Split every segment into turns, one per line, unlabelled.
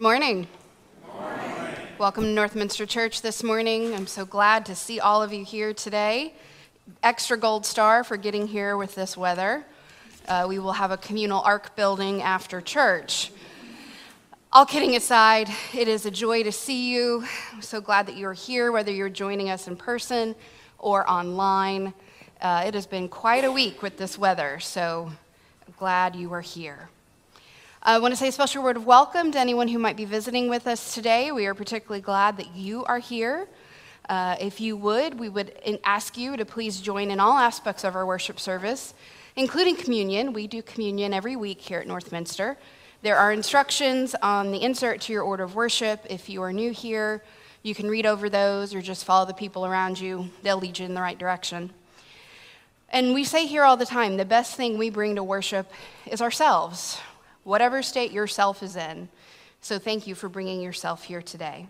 Good morning. Welcome to Northminster Church this morning. I'm so glad to see all of you here today. Extra gold star for getting here with this weather. Uh, we will have a communal ark building after church. All kidding aside, it is a joy to see you. I'm so glad that you're here, whether you're joining us in person or online. Uh, it has been quite a week with this weather, so I'm glad you are here. I want to say a special word of welcome to anyone who might be visiting with us today. We are particularly glad that you are here. Uh, if you would, we would ask you to please join in all aspects of our worship service, including communion. We do communion every week here at Northminster. There are instructions on the insert to your order of worship. If you are new here, you can read over those or just follow the people around you, they'll lead you in the right direction. And we say here all the time the best thing we bring to worship is ourselves whatever state yourself is in. So thank you for bringing yourself here today.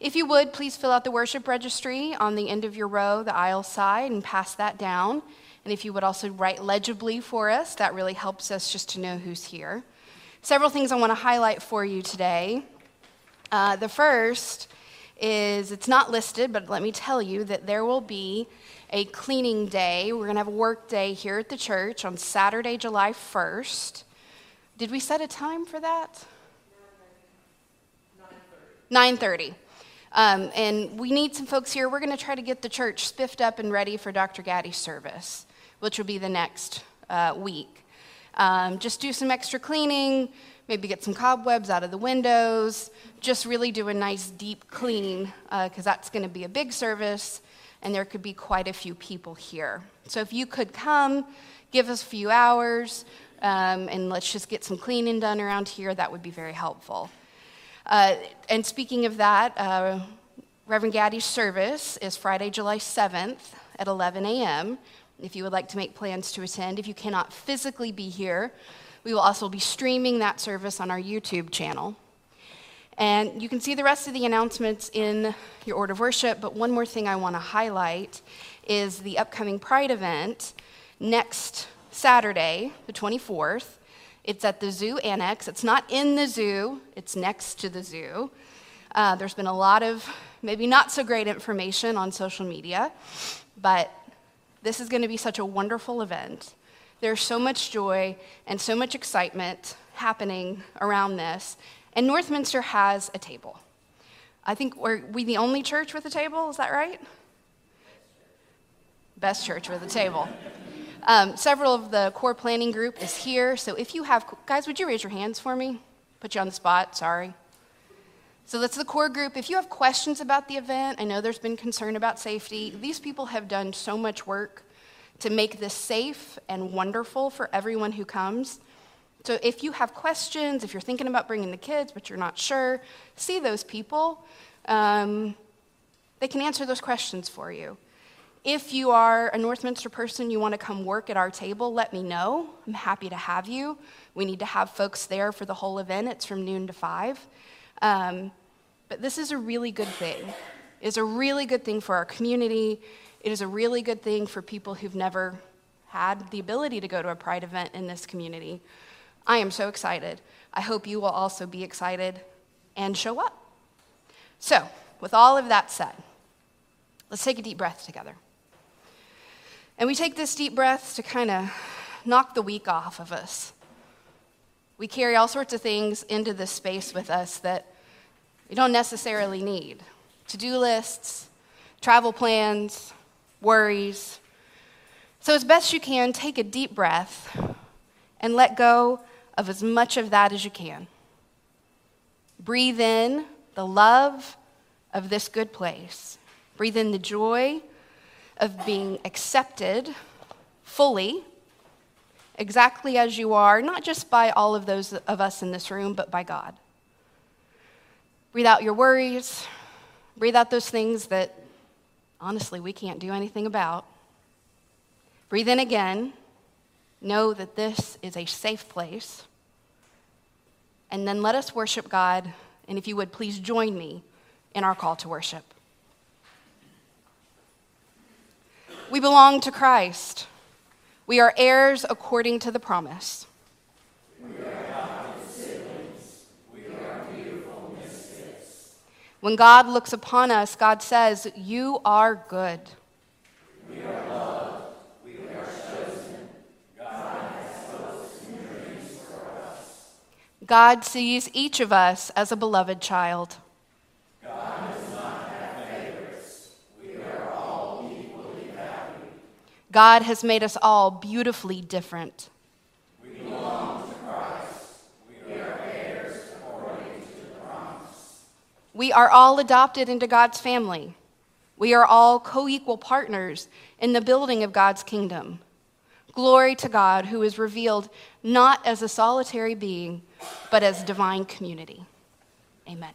If you would, please fill out the worship registry on the end of your row, the aisle side, and pass that down. And if you would also write legibly for us, that really helps us just to know who's here. Several things I want to highlight for you today. Uh, the first is it's not listed, but let me tell you that there will be a cleaning day. We're going to have a work day here at the church on Saturday, July 1st. Did we set a time for that? 9.30. Um, and we need some folks here. We're going to try to get the church spiffed up and ready for Dr. Gaddy's service, which will be the next uh, week. Um, just do some extra cleaning, maybe get some cobwebs out of the windows, just really do a nice deep clean, because uh, that's going to be a big service, and there could be quite a few people here. So if you could come, give us a few hours, um, and let's just get some cleaning done around here. That would be very helpful. Uh, and speaking of that, uh, Reverend Gaddy's service is Friday, July 7th at 11 a.m. If you would like to make plans to attend, if you cannot physically be here, we will also be streaming that service on our YouTube channel. And you can see the rest of the announcements in your order of worship, but one more thing I want to highlight is the upcoming Pride event next Saturday, the 24th. It's at the Zoo Annex. It's not in the zoo, it's next to the zoo. Uh, there's been a lot of maybe not so great information on social media, but this is going to be such a wonderful event. There's so much joy and so much excitement happening around this. And Northminster has a table. I think we're we the only church with a table, is that right? Best church with a table. Um, several of the core planning group is here. So if you have, guys, would you raise your hands for me? Put you on the spot, sorry. So that's the core group. If you have questions about the event, I know there's been concern about safety. These people have done so much work to make this safe and wonderful for everyone who comes. So if you have questions, if you're thinking about bringing the kids but you're not sure, see those people. Um, they can answer those questions for you. If you are a Northminster person, you want to come work at our table, let me know. I'm happy to have you. We need to have folks there for the whole event. It's from noon to 5. Um, but this is a really good thing. It's a really good thing for our community. It is a really good thing for people who've never had the ability to go to a Pride event in this community. I am so excited. I hope you will also be excited and show up. So, with all of that said, let's take a deep breath together. And we take this deep breath to kind of knock the week off of us. We carry all sorts of things into this space with us that we don't necessarily need to do lists, travel plans, worries. So, as best you can, take a deep breath and let go of as much of that as you can. Breathe in the love of this good place. Breathe in the joy of being accepted fully, exactly as you are, not just by all of those of us in this room, but by God. Breathe out your worries. Breathe out those things that honestly we can't do anything about. Breathe in again. Know that this is a safe place. And then let us worship God. And if you would, please join me in our call to worship. We belong to Christ. We are heirs according to the promise. When God looks upon us, God says, You are good.
We are loved. We are chosen. God has dreams for us.
God sees each of us as a beloved child.
God does not have favorites. We are all equally valued.
God has made us all beautifully different.
We belong to Christ. We are heirs according to promise.
We are all adopted into God's family. We are all co equal partners in the building of God's kingdom. Glory to God, who is revealed not as a solitary being, but as divine community. Amen.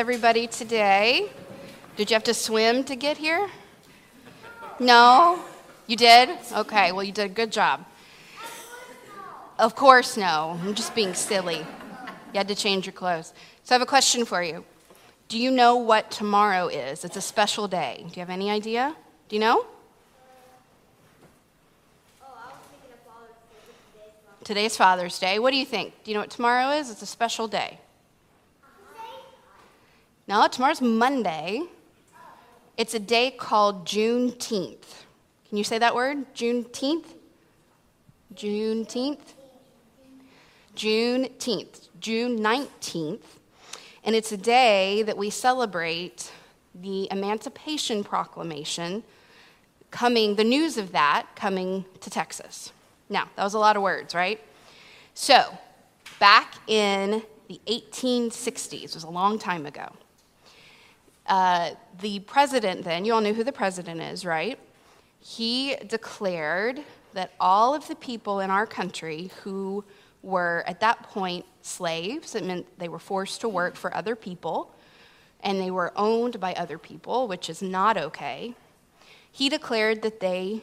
Everybody today? Did you have to swim to get here? No? You did? Okay, well, you did a good job. Of course, no. I'm just being silly. You had to change your clothes. So I have a question for you. Do you know what tomorrow is? It's a special day. Do you have any idea? Do you know? Oh. Today's Father's Day. What do you think? Do you know what tomorrow is? It's a special day. No, tomorrow's Monday. It's a day called Juneteenth. Can you say that word? Juneteenth? Juneteenth? Juneteenth. June 19th. And it's a day that we celebrate the Emancipation Proclamation coming, the news of that coming to Texas. Now, that was a lot of words, right? So, back in the 1860s, it was a long time ago, uh, the president then, you all know who the president is, right? He declared that all of the people in our country who were at that point slaves, it meant they were forced to work for other people, and they were owned by other people, which is not okay. He declared that they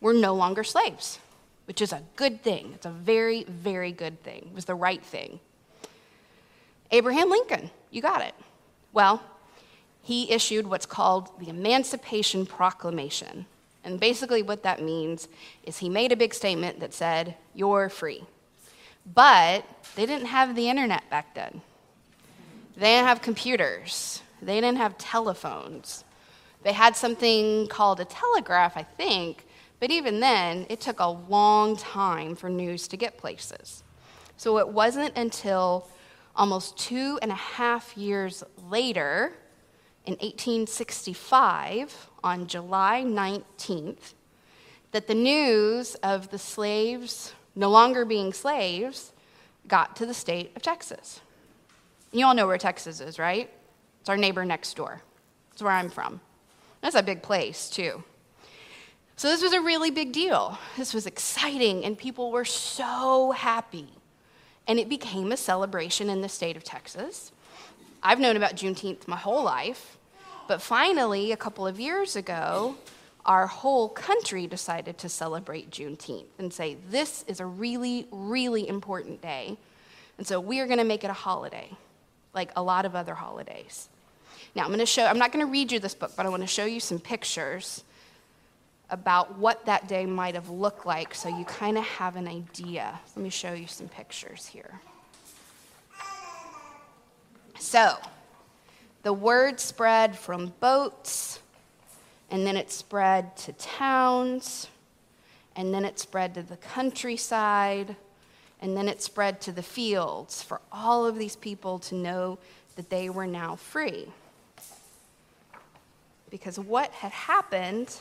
were no longer slaves which is a good thing. It's a very, very good thing. It was the right thing. Abraham Lincoln, you got it. Well, he issued what's called the Emancipation Proclamation. And basically, what that means is he made a big statement that said, You're free. But they didn't have the internet back then. They didn't have computers. They didn't have telephones. They had something called a telegraph, I think, but even then, it took a long time for news to get places. So it wasn't until almost two and a half years later, in 1865, on July 19th, that the news of the slaves no longer being slaves got to the state of Texas. You all know where Texas is, right? It's our neighbor next door. It's where I'm from. That's a big place, too. So this was a really big deal. This was exciting, and people were so happy. And it became a celebration in the state of Texas. I've known about Juneteenth my whole life, but finally, a couple of years ago, our whole country decided to celebrate Juneteenth and say, this is a really, really important day. And so we are going to make it a holiday, like a lot of other holidays. Now, I'm going to show, I'm not going to read you this book, but I want to show you some pictures about what that day might have looked like so you kind of have an idea. Let me show you some pictures here. So, the word spread from boats, and then it spread to towns, and then it spread to the countryside, and then it spread to the fields for all of these people to know that they were now free. Because what had happened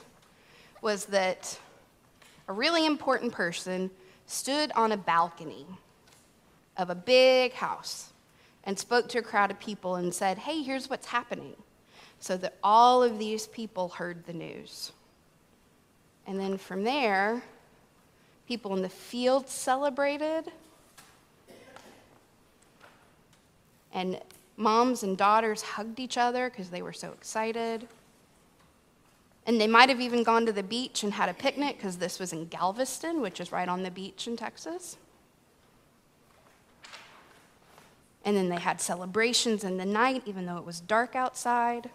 was that a really important person stood on a balcony of a big house and spoke to a crowd of people and said, Hey, here's what's happening. So that all of these people heard the news. And then from there, people in the field celebrated. And moms and daughters hugged each other because they were so excited. And they might have even gone to the beach and had a picnic because this was in Galveston, which is right on the beach in Texas. And then they had celebrations in the night, even though it was dark outside.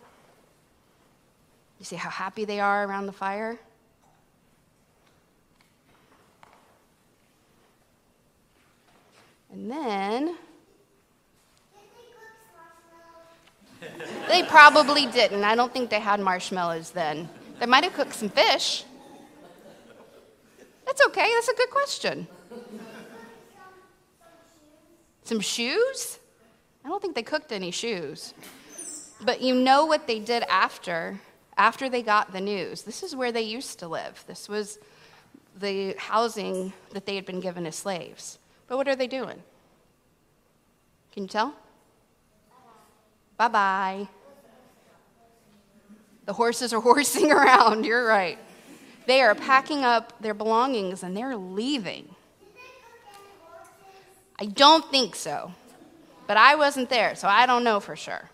You see how happy they are around the fire? And then. They probably didn't. I don't think they had marshmallows then. They might have cooked some fish. That's okay, that's a good question. Some shoes? I don't think they cooked any shoes. But you know what they did after, after they got the news. This is where they used to live. This was the housing that they had been given as slaves. But what are they doing? Can you tell? Bye bye. The horses are horsing around, you're right. They are packing up their belongings and they're leaving. I don't think so. But I wasn't there, so I don't know for sure.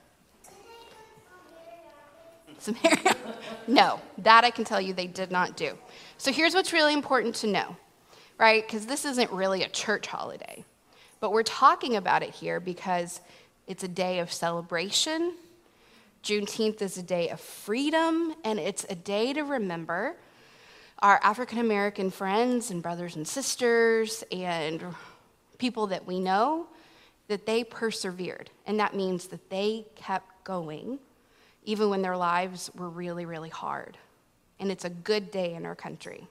Samaria. no, that I can tell you they did not do. So here's what's really important to know, right? Because this isn't really a church holiday, but we're talking about it here because it's a day of celebration. Juneteenth is a day of freedom, and it's a day to remember our African American friends and brothers and sisters and people that we know that they persevered. And that means that they kept going even when their lives were really, really hard. And it's a good day in our country.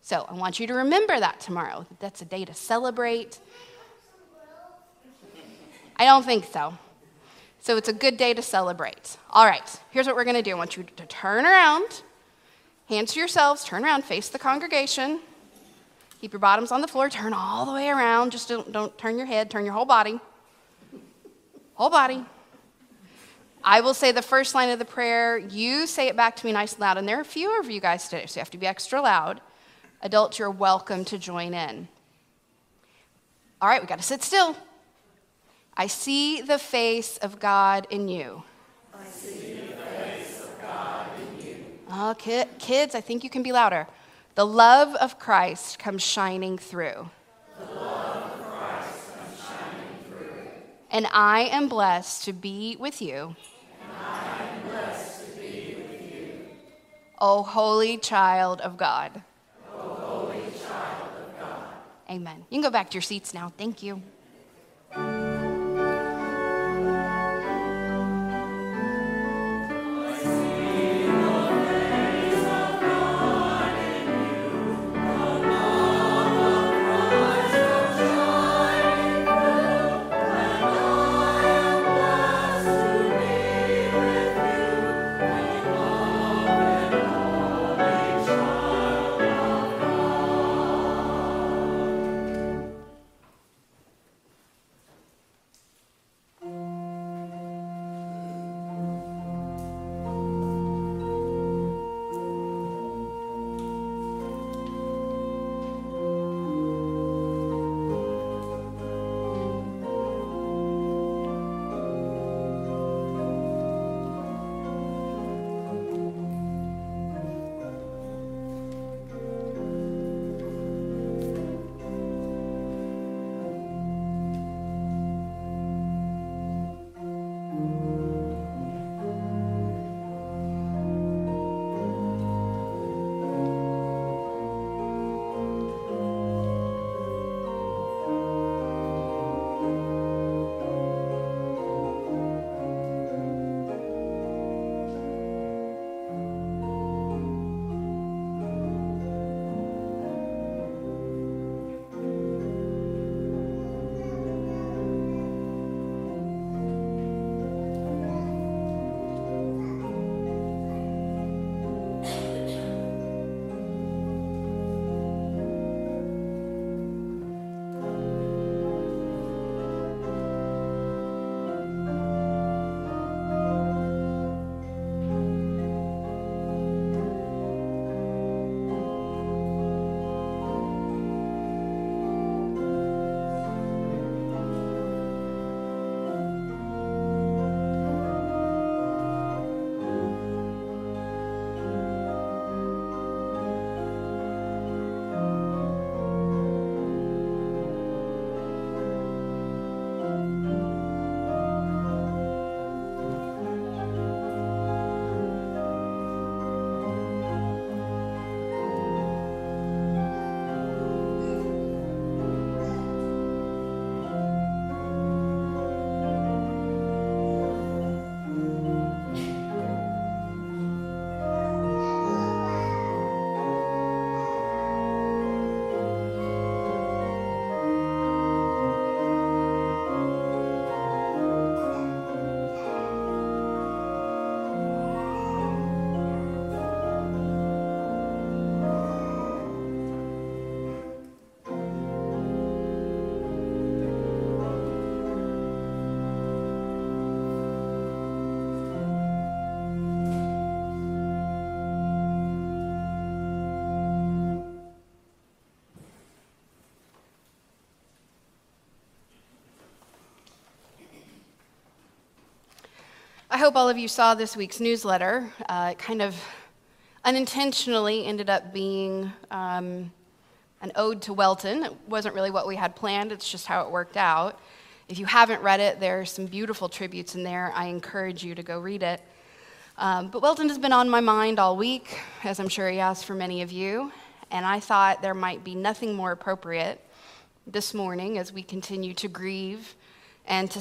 So I want you to remember that tomorrow. That that's a day to celebrate. I don't think so. So it's a good day to celebrate. All right, here's what we're going to do. I want you to turn around, hands to yourselves, turn around, face the congregation. Keep your bottoms on the floor, turn all the way around. Just don't, don't turn your head, turn your whole body. Whole body. I will say the first line of the prayer. You say it back to me nice and loud. And there are a few of you guys today, so you have to be extra loud. Adults, you're welcome to join in. All right, we got to sit still. I see the face of God in you. I see the face of God in you. Oh, kids, I think you can be louder. The love of Christ comes shining through. The love of Christ comes shining through. And I am blessed to be with you. And I am blessed to be with you. O holy child of God. O holy child of God. Amen. You can go back to your seats now. Thank you. I hope all of you saw this week's newsletter. Uh, it kind of unintentionally ended up being um, an ode to Welton. It wasn't really what we had planned, it's just how it worked out. If you haven't read it, there are some beautiful tributes in there. I encourage you to go read it. Um, but Welton has been on my mind all week, as I'm sure he has for many of you, and I thought there might be nothing more appropriate this morning as we continue to grieve and to